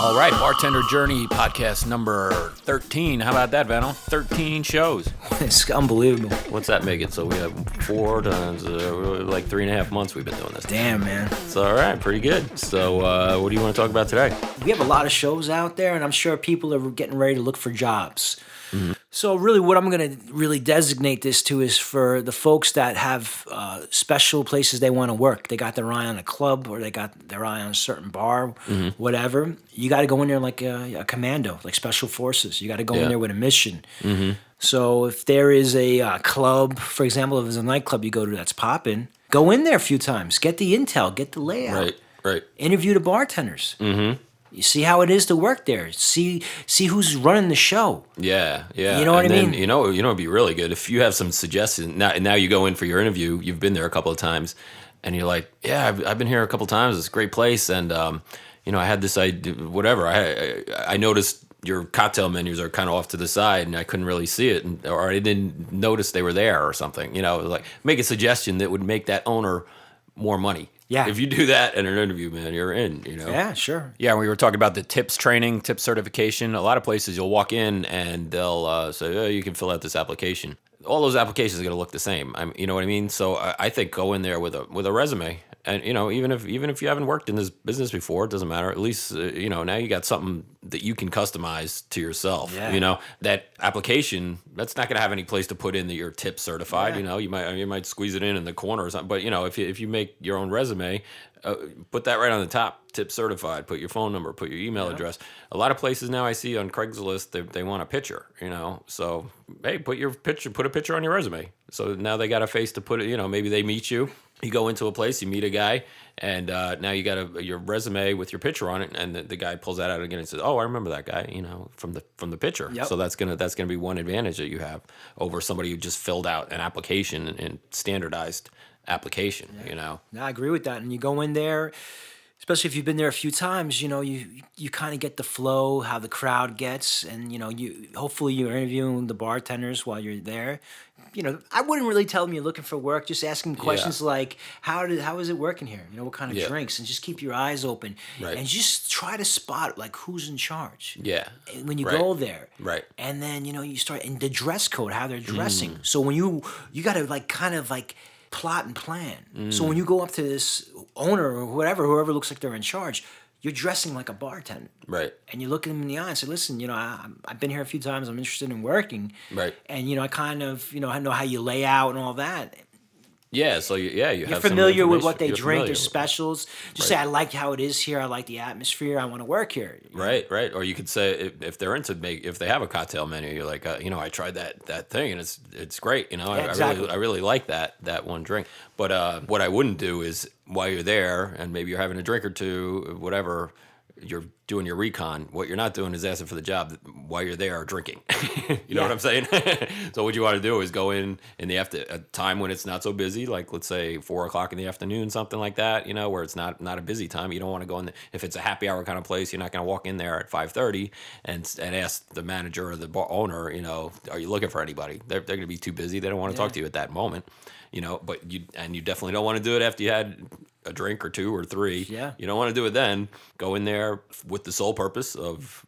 All right, Bartender Journey podcast number 13. How about that, Vano? 13 shows. It's unbelievable. What's that make it? So we have four times, uh, like three and a half months we've been doing this. Damn, man. It's all right, pretty good. So, uh, what do you want to talk about today? We have a lot of shows out there, and I'm sure people are getting ready to look for jobs. Mm-hmm. So, really, what I'm going to really designate this to is for the folks that have uh, special places they want to work. They got their eye on a club or they got their eye on a certain bar, Mm-hmm. whatever. You got to go in there like a, a commando, like special forces. You got to go Yeah. in there with a mission. So, if there is a uh, club, for example, if there's a nightclub you go to that's popping, go in there a few times, get the intel, get the layout Right, right. interview the bartenders. Mm-hmm. You see how it is to work there. See see who's running the show. Yeah, yeah. You know what and I then, mean? You know, you know, it'd be really good if you have some suggestions. Now, now you go in for your interview. You've been there a couple of times, and you're like, "Yeah, I've, I've been here a couple of times. It's a great place." And um, you know, I had this idea. Whatever. I I, I noticed your cocktail menus are kind of off to the side, and I couldn't really see it, and, or I didn't notice they were there or something. You know, like make a suggestion that would make that owner more money. Yeah. If you do that in an interview, man, you're in. You know. Yeah, sure. Yeah, we were talking about the tips training, tips certification. A lot of places you'll walk in and they'll uh, say, oh, you can fill out this application. All those applications are going to look the same. I'm, you know what I mean? So I, I think go in there with a with a resume, and you know, even if even if you haven't worked in this business before, it doesn't matter. At least uh, you know now you got something that you can customize to yourself. Yeah. You know that application that's not going to have any place to put in that you're tip certified. Yeah. You know, you might you might squeeze it in in the corner or something. But you know, if you if you make your own resume, uh, put that right on the top. Tip certified. Put your phone number. Put your email address. A lot of places now I see on Craigslist they, they want a picture. You know, so hey, put your picture. Put a picture on your resume. So now they got a face to put it. You know, maybe they meet you. You go into a place, you meet a guy, and uh, now you got a, your resume with your picture on it, and the, the guy pulls that out again and says, "Oh, I remember that guy." You know, from the from the picture. Yep. So that's gonna that's gonna be one advantage that you have over somebody who just filled out an application and standardized application. You know. No, I agree with that. And you go in there, especially if you've been there a few times, you know, you you kind of get the flow, how the crowd gets, and you know, you hopefully you're interviewing the bartenders while you're there. You know, I wouldn't really tell them you're looking for work. Just ask them questions like, "How did how is it working here? You know, what kind of Yeah. drinks?" And just keep your eyes open Right. and just try to spot like who's in charge. Yeah. When you Right. go there Right. and then you know you start and the dress code how they're dressing Mm. so when you you got to like kind of like plot and plan so Mm. when you go up to this owner or whatever whoever looks like they're in charge you're dressing like a bartender Right. and you look at them in the eye and say listen you know I, I've been here a few times i'm interested in working Right. and you know i kind of you know i know how you lay out and all that Yeah. So you, yeah, you some familiar with what they drink their specials just say i like how it is here i like the atmosphere i want to work here Right, right. Or you could say if, if they're into make if they have a cocktail menu, you're like, uh, you know, I tried that that thing and it's it's great. You know, I, Yeah, I exactly. really I really like that that one drink. But uh, what I wouldn't do is while you're there and maybe you're having a drink or two, whatever. You're doing your recon. What you're not doing is asking for the job while you're there drinking. you know what I'm saying? so what you want to do is go in in the after a time when it's not so busy, like let's say four o'clock in the afternoon, something like that. You know, where it's not not a busy time. You don't want to go in. The, if it's a happy hour kind of place, you're not going to walk in there at five thirty and and ask the manager or the bar owner, you know, are you looking for anybody? They're they're going to be too busy. They don't want to talk to you at that moment. You know, but you and you definitely don't want to do it after you had a drink or two or three. Yeah. You don't want to do it then. Go in there with the sole purpose of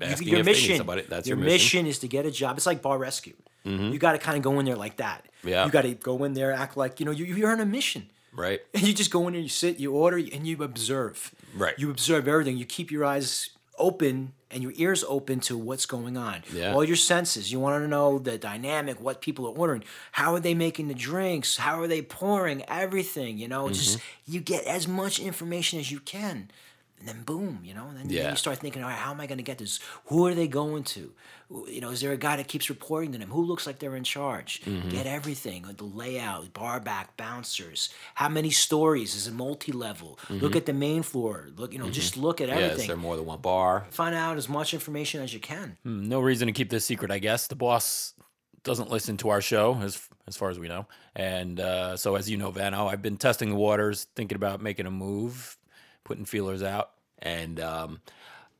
asking your if they need mission, somebody. That's your your, mission. is to get a job. It's like bar rescue. You got to kind of go in there like that. Yeah. You got to go in there, act like you know you, you're on a mission, Right. and you just go in there, you sit, you order, and you observe. Right. You observe everything. You keep your eyes open and your ears open to what's going on. Yeah. All your senses. You want to know the dynamic, what people are ordering, how are they making the drinks, how are they pouring, everything. You know, just Mm-hmm. you get as much information as you can. And then boom, you know, and then, Yeah. you start thinking, all right, how am I going to get this? Who are they going to? You know, is there a guy that keeps reporting to them? Who looks like they're in charge? Mm-hmm. Get everything, the layout, bar back, bouncers. How many stories? Is it multi-level? Look at the main floor. Look, you know, just look at Mm-hmm. Yeah, is everything. there more than one bar? Find out as much information as you can. Hmm. No reason to keep this secret, I guess. The boss doesn't listen to our show, as as far as we know. And uh, so, as you know, Vano, I've been testing the waters, thinking about making a move, putting feelers out. And um,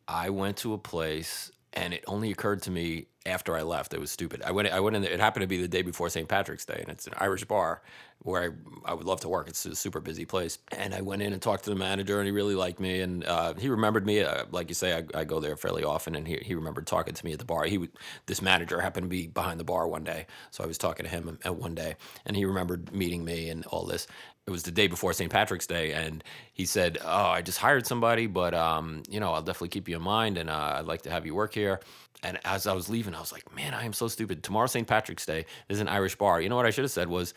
I went to a place, and it only occurred to me after I left. It was stupid. I went I went in there. It happened to be the day before St. Patrick's Day, and it's an Irish bar where I, I would love to work. It's a super busy place. And I went in and talked to the manager, and he really liked me, and uh, he remembered me. Uh, like you say, I, I go there fairly often, and he, he remembered talking to me at the bar. He would, this manager happened to be behind the bar one day, so I was talking to him at one day, and he remembered meeting me and all this. It was the day before St. Patrick's Day, and he said, "Oh, I just hired somebody, but um, you know, I'll definitely keep you in mind, and uh, I'd like to have you work here." And as I was leaving, I was like, "Man, I am so stupid. Tomorrow, St. Patrick's Day, there's an Irish bar. You know what I should have said was."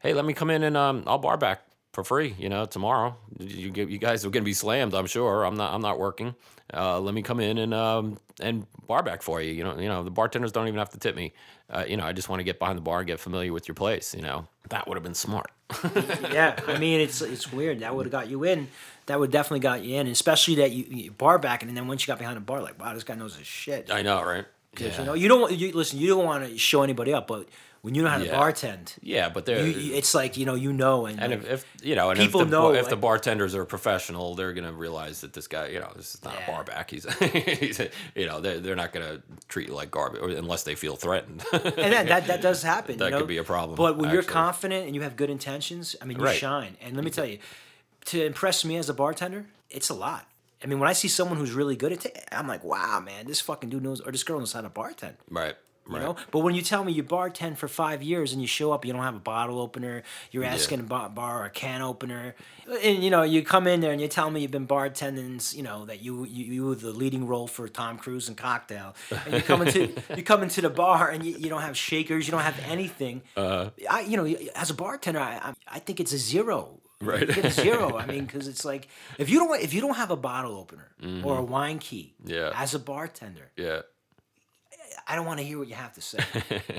hey, let me come in and um, I'll bar back for free. You know, tomorrow. You you guys are gonna be slammed. I'm sure. I'm not. I'm not working. Uh, let me come in and um, and bar back for you. You know. You know. The bartenders don't even have to tip me. Uh, you know. I just want to get behind the bar and get familiar with your place. You know. That would have been smart. yeah, I mean it's it's weird. That would have got you in. That would definitely got you in, especially that you, you bar back, and then once you got behind the bar, like wow, this guy knows his shit. I know, right? Yeah. You know, you don't you listen. You don't want to show anybody up, but when you know how to Yeah. bartend, Yeah, but you- it's like you know you know, and, and like, if, if you know, and People if the, know, if the bartenders are professional, they're gonna realize that this guy, you know, this is not Yeah. a bar back. He's, he's you know, they're, they're not gonna treat you like garbage unless they feel threatened. and that, that that does happen. That you know? could be a problem, But when you're confident and you have good intentions, I mean, you Right. shine. And let me tell you, to impress me as a bartender, it's a lot. I mean, when I see someone who's really good at it, I'm like, wow, man, this fucking dude knows, or this girl knows how to bartend. right. You Right. know, but when you tell me you bartend for five years and you show up, you don't have a bottle opener, you're Yeah. asking a bar, bar a can opener, and you know you come in there and you tell me you've been bartending, you know that you you, you were the leading role for Tom Cruise and Cocktail, and you come into you come into the bar and you, you don't have shakers, you don't have anything. Uh-huh. I you know as a bartender, I, I think it's a zero. Right. You get a zero. I mean, because it's like if you don't if you don't have a bottle opener or a wine key, Mm-hmm. Yeah. as a bartender, Yeah. I don't want to hear what you have to say.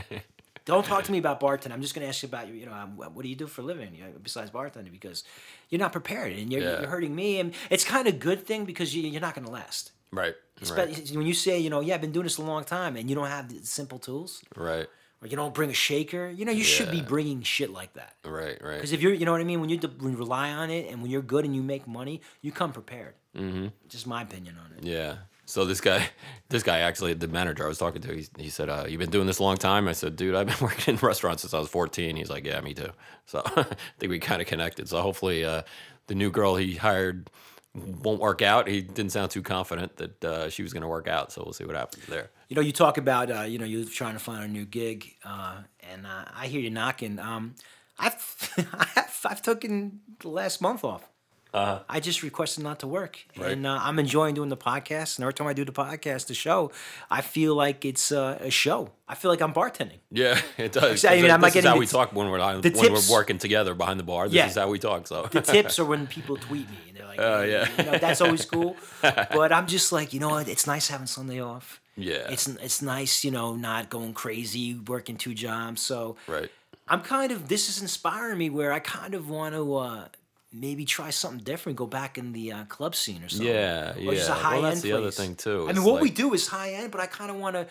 don't talk to me about bartending. I'm just going to ask you about you. You know, um, what do you do for a living you know, besides bartending? Because you're not prepared and you're, Yeah. you're hurting me. And it's kind of good thing because you, you're not going to last. Right. Right. when you say, you know, yeah, I've been doing this a long time, and you don't have the simple tools, Right. Or you don't bring a shaker, you know, you should be bringing shit like that. Right. Right. Because if you're, you know what I mean, when you de- when you rely on it, and when you're good and you make money, you come prepared. Mm-hmm. Just my opinion on it. Yeah. So this guy, this guy actually, the manager I was talking to, he, he said, uh, "You've been doing this a long time." I said, "Dude, I've been working in restaurants since I was 14." He's like, "Yeah, me too." So I think we kind of connected. So hopefully, uh, the new girl he hired won't work out. He didn't sound too confident that uh, she was going to work out. So we'll see what happens there. You know, you talk about uh, you know you're trying to find a new gig, uh, and uh, I hear you knocking. Um, I've I've I've taken the last month off. I just requested not to work, Right. and uh, I'm enjoying doing the podcast. And every time I do the podcast, the show, I feel like it's uh, a show. I feel like I'm bartending. Yeah, it does. I mean, I'm not this is how we t- talk when we're on, the when tips- we're working together behind the bar. This Yeah. is how we talk. So The tips are when people tweet me, and they're like, Oh, "Hey," yeah. you know, that's always cool." But I'm just like, you know what? It's nice having Sunday off. Yeah. it's it's nice, you know, not going crazy, working two jobs. So right. I'm kind of this is inspiring me where I kind of want to uh, maybe try something different, go back in the uh, club scene or something. Yeah, Or just a yeah. Well, high that's end the other thing, too. I mean, what we do is high end, but I kind of want to.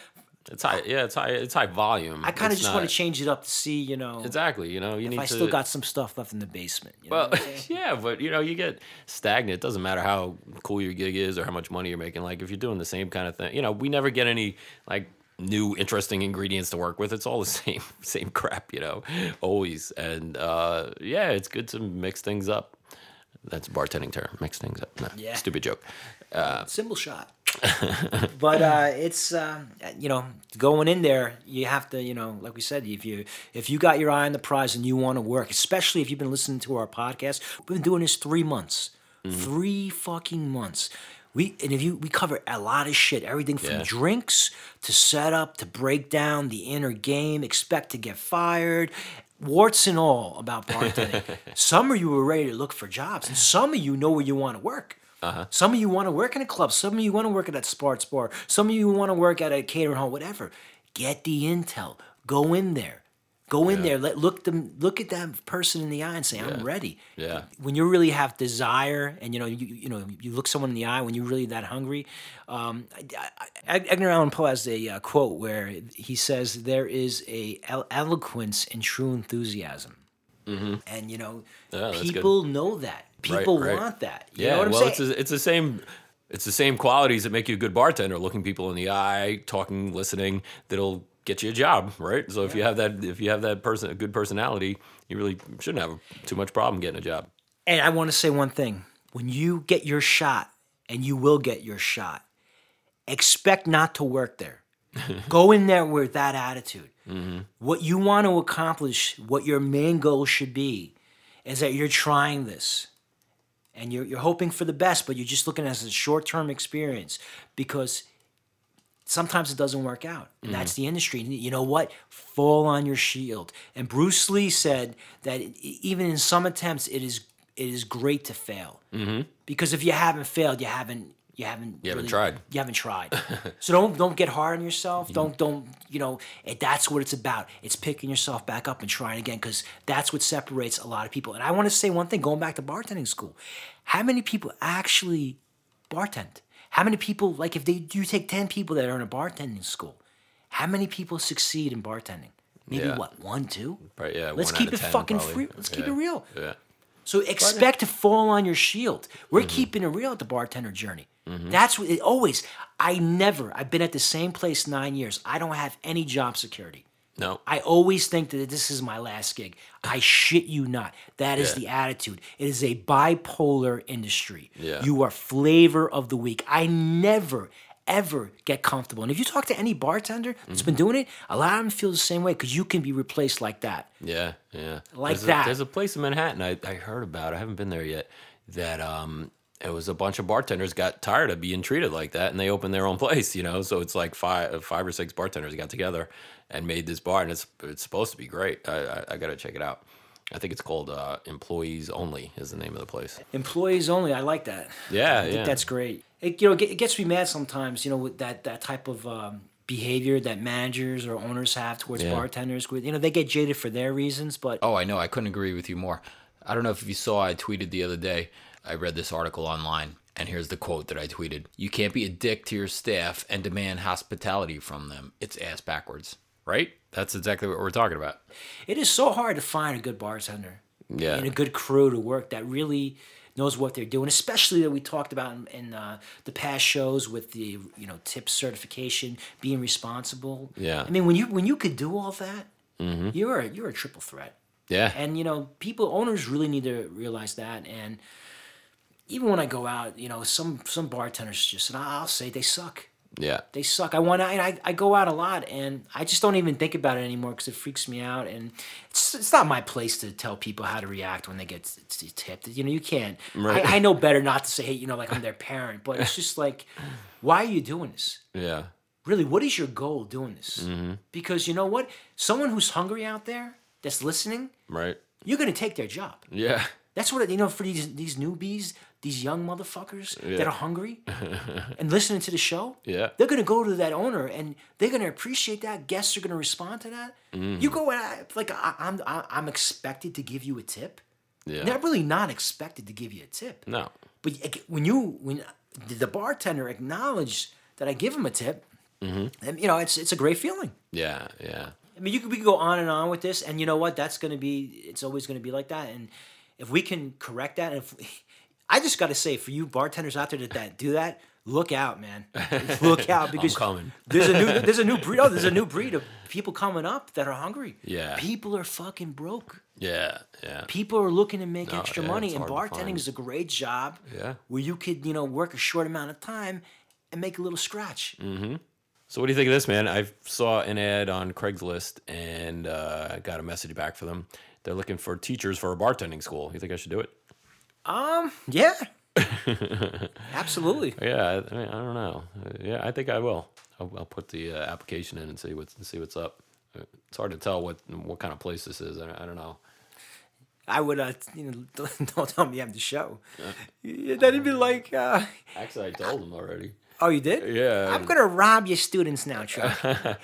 It's high. Yeah, it's high. It's high volume. I kind of just want to change it up to see, you know, Exactly. You know, you if need I to. still got some stuff left in the basement. You know Well, yeah, but you know, you get stagnant. It doesn't matter how cool your gig is or how much money you're making. Like if you're doing the same kind of thing, you know, we never get any like new interesting ingredients to work with. It's all the same same crap, you know, always. And uh, yeah, it's good to mix things up. That's a bartending term. Mix things up. No, Yeah. stupid joke. Uh, symbol shot. but uh, it's um, you know going in there, you have to you know like we said, if you if you got your eye on the prize and you want to work, especially if you've been listening to our podcast, we've been doing this three months, three fucking months. We and if you we cover a lot of shit, everything from Yeah. drinks to setup to break down the inner game, expect to get fired. Warts and all about bartending. some of you are ready to look for jobs, and some of you know where you want to work. Uh-huh. Some of you want to work in a club. Some of you want to work at that sports bar. Some of you want to work at a catering hall. Whatever. Get the intel. Go in there. Go in there. Let look them look at that person in the eye and say, "I'm ready." Yeah. When you really have desire, and you know, you you know, you look someone in the eye when you're really that hungry. Um, Edgar Allan Poe has a uh, quote where he says, "There is a eloquence in true enthusiasm," and you know, Mm-hmm. Yeah, that's good. people know that. People right. want that. You yeah, know what I'm well, saying? it's a, it's the same It's the same qualities that make you a good bartender: looking people in the eye, talking, listening. That'll get you a job, right? So if you have that, if you have that person, a good personality, you really shouldn't have too much problem getting a job. And I want to say one thing: when you get your shot, and you will get your shot, expect not to work there. Go in there with that attitude. Mm-hmm. What you want to accomplish, what your main goal should be, is that you're trying this and you're, you're hoping for the best, but you're just looking at it as a short term experience because sometimes it doesn't work out. And mm-hmm. that's the industry. You know what? Fall on your shield. And Bruce Lee said that even in some attempts, it is it is great to fail mm-hmm. because if you haven't failed, you haven't you haven't You haven't really- tried. You haven't tried. so don't don't get hard on yourself. Mm-hmm. Don't don't you know? It, that's what it's about. It's picking yourself back up and trying again because that's what separates a lot of people. And I want to say one thing. Going back to bartending school, how many people actually bartend? How many people like if they you take ten people that are in a bartending school, how many people succeed in bartending? Maybe Yeah. what one, two? Right? Yeah. Let's keep it 10 fucking probably. free. Let's keep it real. Yeah. So expect to fall on your shield. We're Mm-hmm. keeping it real at the bartender journey. That's what it always. I never. I've been at the same place nine years. I don't have any job security. No. I always think that this is my last gig. I shit you not. That is Yeah. the attitude. It is a bipolar industry. Yeah. You are flavor of the week. I never ever get comfortable. And if you talk to any bartender that's Mm-hmm. been doing it, a lot of them feel the same way because you can be replaced like that. Yeah, yeah. Like there's that. A, there's a place in Manhattan I, I heard about. I haven't been there yet. That um, it was a bunch of bartenders got tired of being treated like that, and they opened their own place. You know, so it's like five, five or six bartenders got together and made this bar, and it's it's supposed to be great. I I, I got to check it out. I think it's called uh, Employees Only is the name of the place. Employees only. I like that. Yeah, I think yeah. that's great. It, you know, it gets me mad sometimes. You know, with that that type of um, behavior that managers or owners have towards Yeah. bartenders. With you know, they get jaded for their reasons, but Oh, I know. I couldn't agree with you more. I don't know if you saw, I tweeted the other day. I read this article online, and here's the quote that I tweeted You can't be a dick to your staff and demand hospitality from them. It's ass backwards. Right? That's exactly what we're talking about. it is so hard to find a good bartender Yeah. and a good crew to work that really knows what they're doing. Especially that we talked about in, in uh, the past shows with the you know tip certification, being responsible. Yeah. I mean, when you when you could do all that, you're a, you're a triple threat. Yeah. And you know, people owners really need to realize that. And even when I go out, you know, some some bartenders just and I'll say they suck. yeah. They suck. I want to. I, I go out a lot, and I just don't even think about it anymore because it freaks me out. And it's, it's not my place to tell people how to react when they get tipped. You know, you can't. Right. I, I know better not to say, hey, you know, like I'm their parent, but it's just like, why are you doing this? Yeah. Really, what is your goal doing this? Mm-hmm. Because you know what, someone who's hungry out there that's listening, Right. you're gonna take their job. Yeah. That's what it- you know for these these newbies, these young motherfuckers that are hungry and listening to the show. Yeah. they're gonna go to that owner and they're gonna appreciate that. Guests are gonna respond to that. Mm-hmm. You go out like I, I'm I, I'm expected to give you a tip. Yeah. They're really not expected to give you a tip. No. But when you when the bartender acknowledged that I give him a tip, Mm-hmm. and you know it's it's a great feeling. Yeah. Yeah. I mean, you could, we could go on and on with this, and you know what? That's going to be. It's always going to be like that. And if we can correct that, and if I just got to say, for you bartenders out there that, that do that, look out, man. Look out because there's a new there's a new breed. Oh, there's a new breed of people coming up that are hungry. Yeah. people are fucking broke. Yeah. Yeah. People are looking to make No, extra yeah, money, and bartending is a great job. Yeah. where you could you know work a short amount of time and make a little scratch. Mm. So what do you think of this, man? I saw an ad on Craigslist and uh, got a message back for them. They're looking for teachers for a bartending school. You think I should do it? Um, yeah, absolutely. Yeah, I, I, mean, I don't know. Uh, yeah, I think I will. I'll, I'll put the uh, application in and see what's see what's up. Uh, It's hard to tell what what kind of place this is. I, I don't know. I would, uh, you know, don't, tell me you have the show. Yeah, That'd be like, uh, Actually, I told them already. Oh, you did? Yeah. I'm gonna rob your students now, Chuck.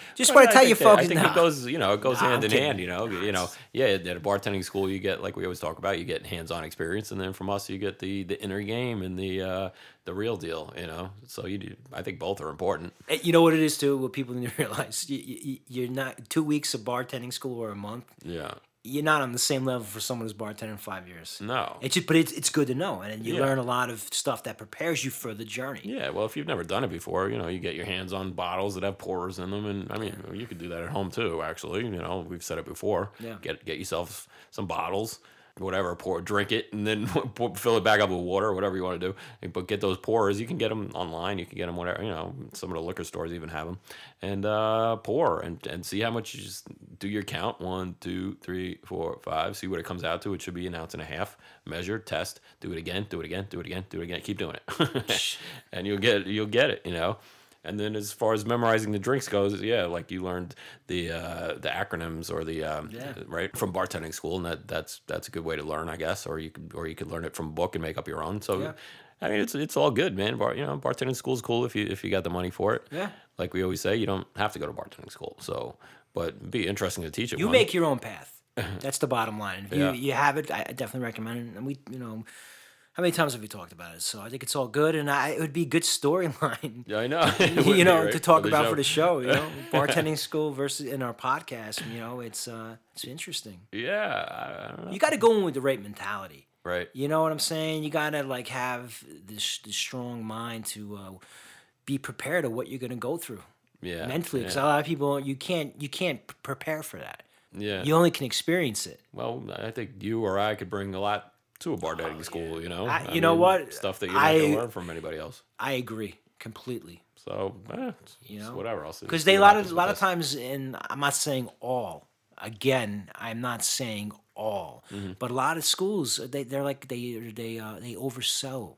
Just want to tell you folks I think now. it goes, you know, it goes Nah, hand I'm in kidding. hand. You know, you know, yeah. At a bartending school, you get like we always talk about, you get hands-on experience, and then from us, you get the the inner game and the uh, the real deal. You know, so you, do, I think both are important. Eh, You know what it is too. What people need to realize: you, you, you're not two weeks of bartending school or a month. Yeah, you're not on the same level for someone who's bartending five years. No. It's just, but it's it's good to know, and you Yeah. learn a lot of stuff that prepares you for the journey. Yeah, well, if you've never done it before, you know, you get your hands on bottles that have pourers in them, and I mean, you could do that at home too. Actually, you know, we've said it before. Yeah. Get get yourself some bottles, whatever, pour, drink it, and then pour, fill it back up with water, whatever you want to do. But get those pourers. You can get them online. You can get them whatever. You know, some of the liquor stores even have them, and uh, pour and and see how much you just do your count. One, two, three, four, five. See what it comes out to. It should be an ounce and a half. Measure, test, do it again, do it again, do it again, do it again. Keep doing it, and you'll get you'll get it. You know. And then as far as memorizing the drinks goes, yeah, like you learned the uh, the acronyms or the um, Yeah. right from bartending school, and that that's that's a good way to learn, I guess. Or you could or you could learn it from a book and make up your own. So, Yeah. I mean, it's it's all good, man. Bar, you know, bartending school is cool if you if you got the money for it. Yeah. Like we always say, you don't have to go to bartending school. So, but it'd be interesting to teach it. You one. make your own path. That's the bottom line. If you, Yeah. you have it, I I definitely recommend it. And we, you know, how many times have we talked about it? So I think it's all good, and I, it would be a good storyline. Yeah, I know. you know, Right, to talk for about show. for the show. You know, bartending school versus in our podcast. You know, it's uh, it's interesting. Yeah, I, I don't know. You got to go in with the right mentality. Right. You know what I'm saying? You gotta like have this this strong mind to uh, be prepared of what you're gonna go through Yeah. mentally. Because yeah. a lot of people you can't you can't prepare for that. Yeah. You only can experience it. Well, I think you or I could bring a lot to a bartending school. You know, I- you know what? Stuff that not gonna learn from anybody else. I agree completely. So, eh, You know? whatever. I'll see. Because they a lot of a lot of times, and I'm not saying all. Again, I'm not saying all, Mm-hmm. but a lot of schools they they're like they they uh, they oversell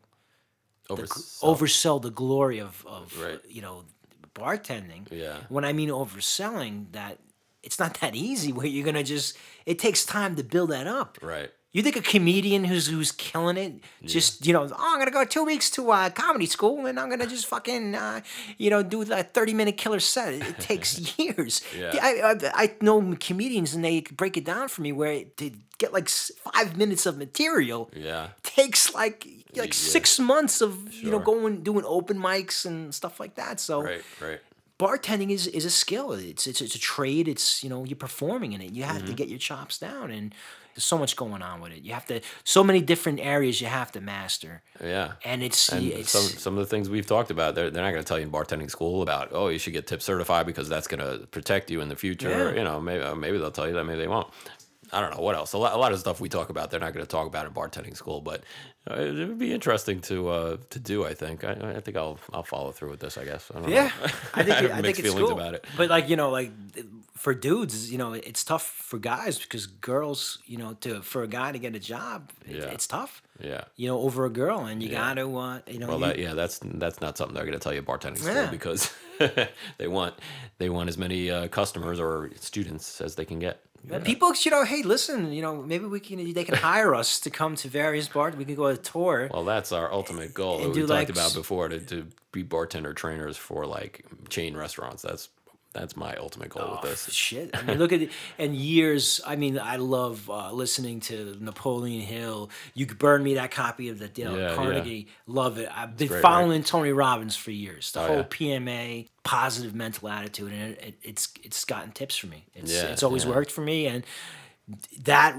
Over, oversell the glory of, of Right. you know bartending. Yeah. When I mean overselling, that it's not that easy. Where you're gonna just it takes time to build that up. right. You think a comedian who's who's killing it, just you know, oh, I'm gonna go two weeks to uh, comedy school and I'm gonna just fucking, uh, you know, do that 30 minute killer set. It, it takes years. Yeah. I, I I know comedians and they break it down for me where to get like five minutes of material Yeah. takes like like Yeah. six months of you know going doing open mics and stuff like that. So Right. Right. bartending is is a skill. It's it's it's a trade. It's you know you're performing in it. You Mm-hmm. have to get your chops down, and there's so much going on with it. You have to so many different areas you have to master, Yeah. and it's And it's some some of the things we've talked about, they're, they're not going to tell you in bartending school about, oh, you should get tip certified because that's going to protect you in the future. Yeah. You know, maybe uh, maybe they'll tell you that, maybe they won't. I don't know what else. A lot, a lot of stuff we talk about, they're not going to talk about in bartending school, but it would be interesting to uh, to do. I think. I, I think I'll I'll follow through with this. I guess. I don't yeah. I think it- have I think it's feelings cool. about it. But like you know like for dudes, you know it's tough for guys because girls, you know, to for a guy to get a job, it, Yeah. it's tough. Yeah. You know, over a girl, and you Yeah. gotta uh, you know Well, you- that, yeah, that's that's not something they're going to tell you bartending school Yeah. because they want they want as many uh, customers or students as they can get. And People, you know, hey, listen, you know, maybe we can, they can hire us to come to various bars. We can go on a tour. Well, that's our ultimate goal that we do, talked like, about before to, to be bartender trainers for like chain restaurants. That's that's my ultimate goal Oh, with this. Shit. I mean, look at it. And years, I mean, I love uh, listening to Napoleon Hill. You could burn me that copy of the know, Yeah, yeah. Carnegie. Love it. I've been great, following Tony Robbins for years. The Oh, whole yeah. PMA, positive mental attitude. And it, it, it's it's gotten tips for me. It's, Yeah, it's always yeah. worked for me. And that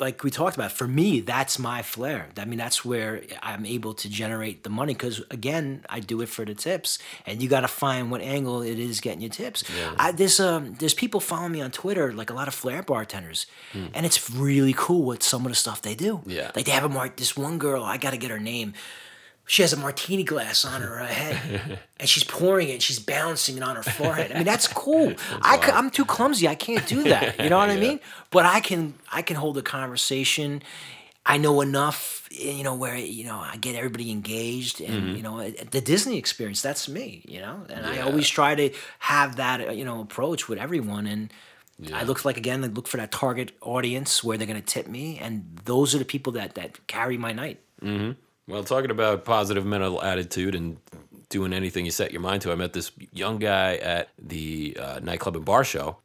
like we talked about for me that's my flair. I mean that's where i'm able to generate the money because again i do it for the tips and you got to find what angle it is getting your tips. I, there's um there's people following me on twitter like a lot of flair bartenders and it's really cool what some of the stuff they do. Hmm. Yeah. like they have a mar- this one girl i gotta get her name she has a martini glass on her uh, head and she's pouring it and she's bouncing it on her forehead. I mean, that's cool. I'm too clumsy. I can't do that. You know what I mean? But I can I can hold a conversation. I know enough, you know, where you know I get everybody engaged, and Mm-hmm. you know the Disney experience. That's me, you know, and I always try to have that uh, you know approach with everyone. And I look like again, I look for that target audience where they're going to tip me, and those are the people that that carry my night. Well, talking about positive mental attitude and doing anything you set your mind to, I met this young guy at the uh, nightclub and bar show.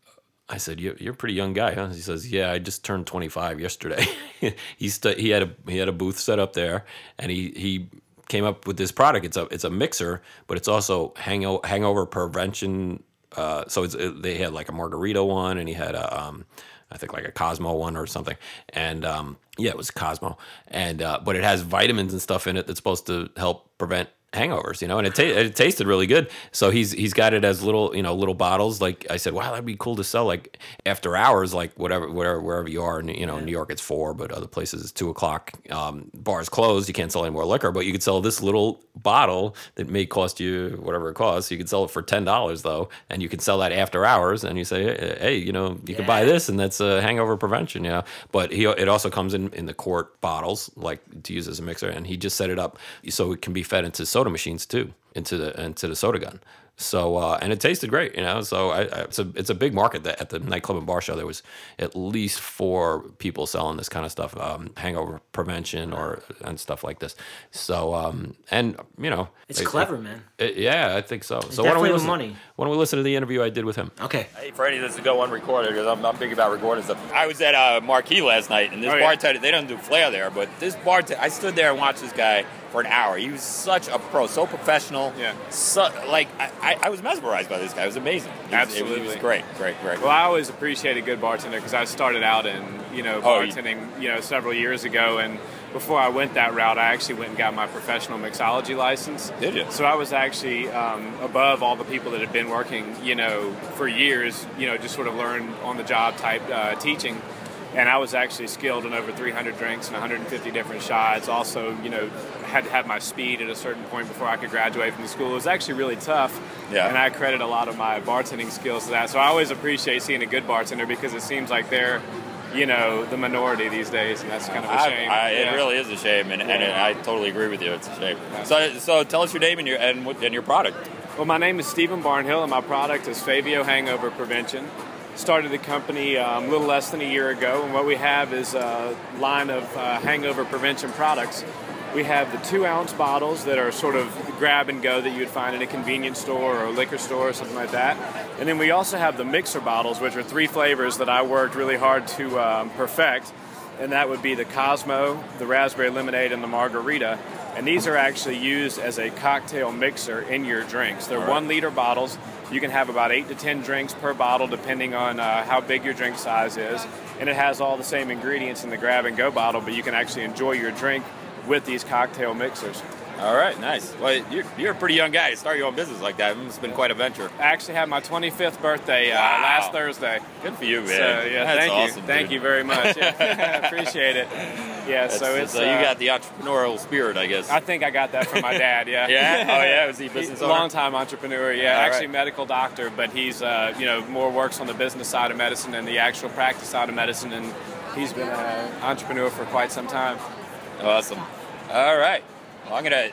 I said, "You- "You're a pretty young guy, huh?" He says, "Yeah, I just turned 25 yesterday." he st- he had a he had a booth set up there, and he he came up with this product. It's a it's a mixer, but it's also hango- hangover prevention. Uh, so it, they had like a margarita one, and he had a um, I think like a Cosmo one or something. And um, yeah, it was Cosmo. And uh, but it has vitamins and stuff in it that's supposed to help prevent hangovers, you know, and it, ta- it tasted really good. So he's he's got it as little, you know, little bottles. Like I said, wow, that'd be cool to sell like after hours, like whatever, whatever, wherever you are. You know, in New York it's four, but other places it's two o'clock. Um, bars closed, you can't sell any more liquor, but you could sell this little bottle that may cost you whatever it costs. You could sell it for ten dollars though, and you can sell that after hours. And you say, hey, you know, you can buy this, and that's a hangover prevention, you know. But he it also comes in in the quart bottles, like to use as a mixer, and he just set it up so it can be fed into soda machines too, into the into the soda gun. So uh, and it tasted great, you know. So I, I, it's a it's a big market. That at the nightclub and bar show, there was at least four people selling this kind of stuff, um, hangover prevention or and stuff like this. So um, and you know, It's it- clever, it- man. it- yeah, I think so. So why don't we listen? money. Why don't we listen to the interview I did with him? Okay. Hey, Freddie, this is go unrecorded because I'm, I'm big about recording stuff. I was at uh, Marquee last night, and this Oh, yeah. bartender, they don't do flair there, but this bartender, I stood there and watched this guy for an hour. He was such a pro, so professional. Yeah. So, like, I, I, was mesmerized by this guy. It was amazing. He was- It was, Absolutely. it was great, great, great. Well, I always appreciate a good bartender because I started out in you know Oh, you- bartending you know several years ago, and before I went that route, I actually went and got my professional mixology license. Did you? So I was actually um, above all the people that had been working you know for years, you know, just sort of learn on the job type uh, teaching. And I was actually skilled in over 300 drinks and 150 different shots. Also, you know, had to have my speed at a certain point before I could graduate from the school. It was actually really tough. Yeah. And I credit a lot of my bartending skills to that. So I always appreciate seeing a good bartender because it seems like they're, you know, the minority these days, and that's kind of a shame. I, Yeah. It really is a shame, and, and I totally agree with you. It's a shame. So, so tell us your name and your and, and your product. Well, my name is Stephen Barnhill, and my product is Fabio Hangover Prevention. Started the company um, a little less than a year ago, and what we have is a line of uh, hangover prevention products. We have the two ounce bottles that are sort of grab and go that you would find in a convenience store or a liquor store or something like that. And then we also have the mixer bottles, which are three flavors that I worked really hard to um, perfect. And that would be the Cosmo, the raspberry lemonade, and the margarita. And these are actually used as a cocktail mixer in your drinks. They're one liter bottles. You can have about eight to ten drinks per bottle, depending on uh, how big your drink size is. And it has all the same ingredients in the grab and go bottle, but you can actually enjoy your drink with these cocktail mixers. All right, nice. Well, you're, you're a pretty young guy to start your own business like that. It's been quite a venture. I actually had my 25th birthday uh, Wow. last Thursday. Good for you, man. So yeah, That's thank awesome, you, thank you very much. Yeah. Appreciate it. Yeah, That's- so it's so you uh, got the entrepreneurial spirit, I guess. I think I got that from my dad. Yeah. Yeah? Oh, yeah? Was he a business He's a owner? long-time entrepreneur. Yeah, All actually right. medical doctor, but he's uh, you know more works on the business side of medicine and the actual practice side of medicine, and he's been an entrepreneur for quite some time. Awesome. All right. Well, I'm gonna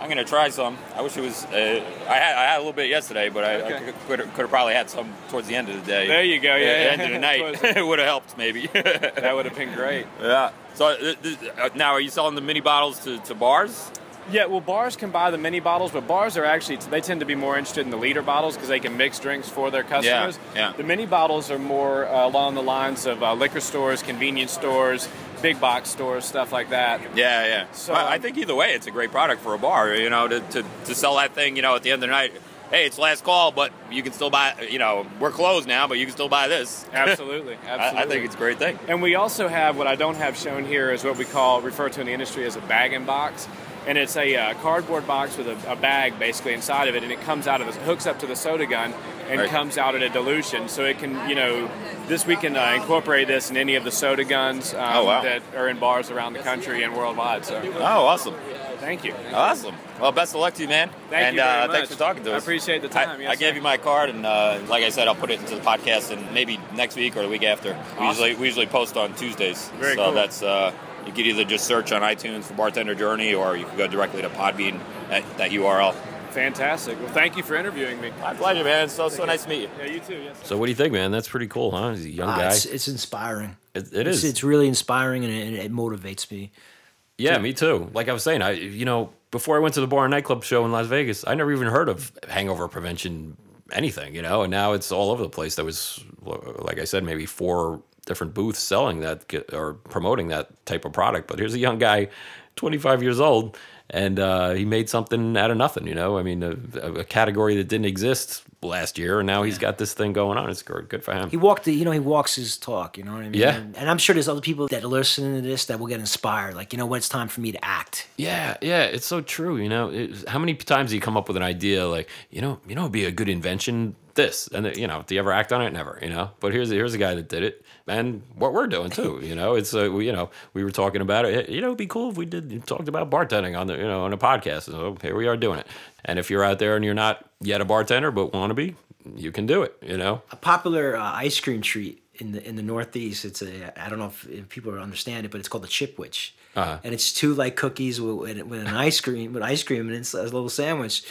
I'm gonna try some. I wish it was. Uh, I had I had a little bit yesterday, but I, I Okay. could have probably had some towards the end of the day. There you go, yeah, At yeah. end of the night, it would have helped maybe. That would have been great. yeah. So uh, th- uh, now, are you selling the mini bottles to, to bars? Yeah, well, bars can buy the mini bottles, but bars are actually they tend to be more interested in the liter bottles because they can mix drinks for their customers. yeah. The mini bottles are more uh, along the lines of uh, liquor stores, convenience stores, big box stores, stuff like that. Yeah, yeah. So, Well, I um, think either way, it's a great product for a bar. You know, to, to, to sell that thing. You know, at the end of the night, hey, it's last call, but you can still buy. You know, we're closed now, but you can still buy this. Absolutely, absolutely. I, I think it's a great thing. And we also have what I don't have shown here is what we call refer to in the industry as a bag and box, and it's a uh, cardboard box with a, a bag basically inside of it, and it comes out of the hooks up to the soda gun and Right. comes out at a dilution, so it can you know this we can uh, incorporate this in any of the soda guns um, Oh, wow. that are in bars around the country and worldwide. So Oh, awesome. thank you. Awesome. Well, best of luck to you, man. Thank and you very uh, much. thanks for talking to us. I appreciate the time. I, Yes, I gave you my card, and uh, like I said, I'll put it into the podcast, and maybe next week or the week after. We usually we usually post on Tuesdays, Very so cool. that's uh, you could either just search on iTunes for Bartender Journey, or you can go directly to Podbean at that URL. Fantastic. Well, thank you for interviewing me. My pleasure, man. So so nice to meet you. Yeah, you too. Yes. So what do you think, man? That's pretty cool, huh? He's a young Ah, guy. it's, it's inspiring. It, it It's, is. it's really inspiring and it, it motivates me. Yeah, me too. Like I was saying, I you know before I went to the bar and nightclub show in Las Vegas, I never even heard of hangover prevention anything, you know, and now it's all over the place. There was, like I said, maybe four different booths selling that or promoting that type of product. But here's a young guy, 25 years old, and uh, he made something out of nothing. You know, I mean, a, a category that didn't exist last year, and now he's got this thing going on. It's good good for him. He walked the, you know, he walks his talk. You know what I mean? Yeah. And, and I'm sure there's other people that are listening to this that will get inspired. Like, you know what? It's time for me to act. Yeah, yeah, it's so true. You know, it, how many times do you come up with an idea like, you know, you know, it'd be a good invention, this, and you know, do you ever act on it? Never. You know, but here's here's a guy that did it, and what we're doing too. You know, it's uh, we, you know, we were talking about it. You know, it'd be cool if we did talked about bartending on the you know on a podcast. So here we are doing it. And if you're out there and you're not yet a bartender but want to be, you can do it. You know. A popular uh, ice cream treat in the in the Northeast. It's a I don't know if, if people understand it, but it's called the Chipwich, Uh-huh. and it's two like cookies with, with, with an ice cream with ice cream and it's a little sandwich.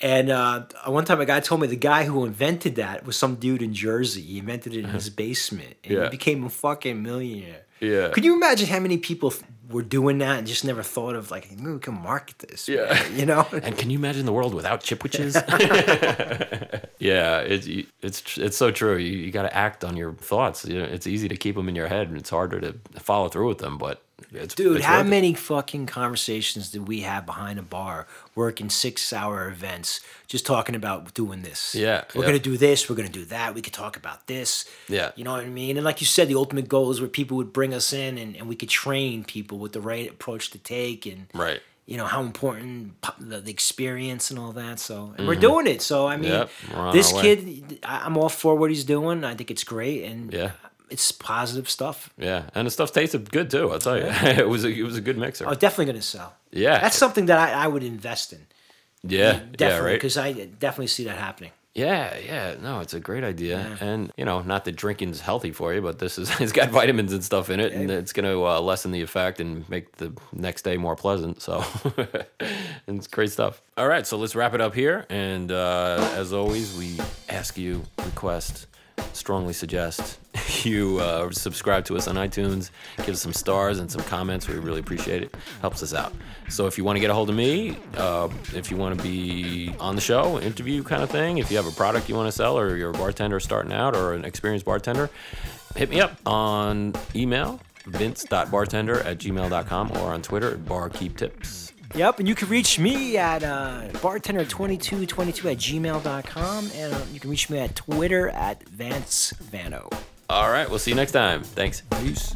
And uh, one time, a guy told me the guy who invented that was some dude in Jersey. He invented it in his basement, and Yeah. he became a fucking millionaire. Yeah. Could you imagine how many people were doing that and just never thought of like, maybe we can market this? Yeah. man," you know. And can you imagine the world without chipwiches? yeah, it's it's it's so true. You, you got to act on your thoughts. You know, it's easy to keep them in your head, and it's harder to follow through with them. But it's Dude, it's how worth it. many fucking conversations did we have behind a bar, working six hour events, just talking about doing this? Yeah, We're yeah. gonna do this, we're gonna do that, we could talk about this. Yeah. You know what I mean? And like you said, the ultimate goal is where people would bring us in and, and we could train people with the right approach to take and Right. you know how important the, the experience and all that. So and we're doing it. So I mean, Mm-hmm. Yep, this kid, I- I'm all for what he's doing. I think it's great and Yeah. It's positive stuff. Yeah, and the stuff tasted good too. I'll tell you, it was a, it was a good mixer. Was definitely gonna sell. Yeah. that's something that I, I would invest in. yeah, yeah, Definitely, right. because I definitely see that happening. Yeah, yeah, no, it's a great idea, and you know, not that drinking's healthy for you, but this is it's got vitamins and stuff in it, and it's going to uh, lessen the effect and make the next day more pleasant. So, it's great stuff. All right, so let's wrap it up here, and uh, as always, we ask you, request, strongly suggest you uh, subscribe to us on iTunes, give us some stars and some comments. We really appreciate it. Helps us out. So if you want to get a hold of me, uh, if you want to be on the show, interview kind of thing, if you have a product you want to sell or you're a bartender starting out or an experienced bartender, hit me up on email, vince.bartender at gmail.com or on Twitter at barkeeptips. Yep, and you can reach me at uh, bartender2222 at gmail.com, and uh, you can reach me at Twitter at Vance Vano. All right. We'll see you next time. Thanks. Peace.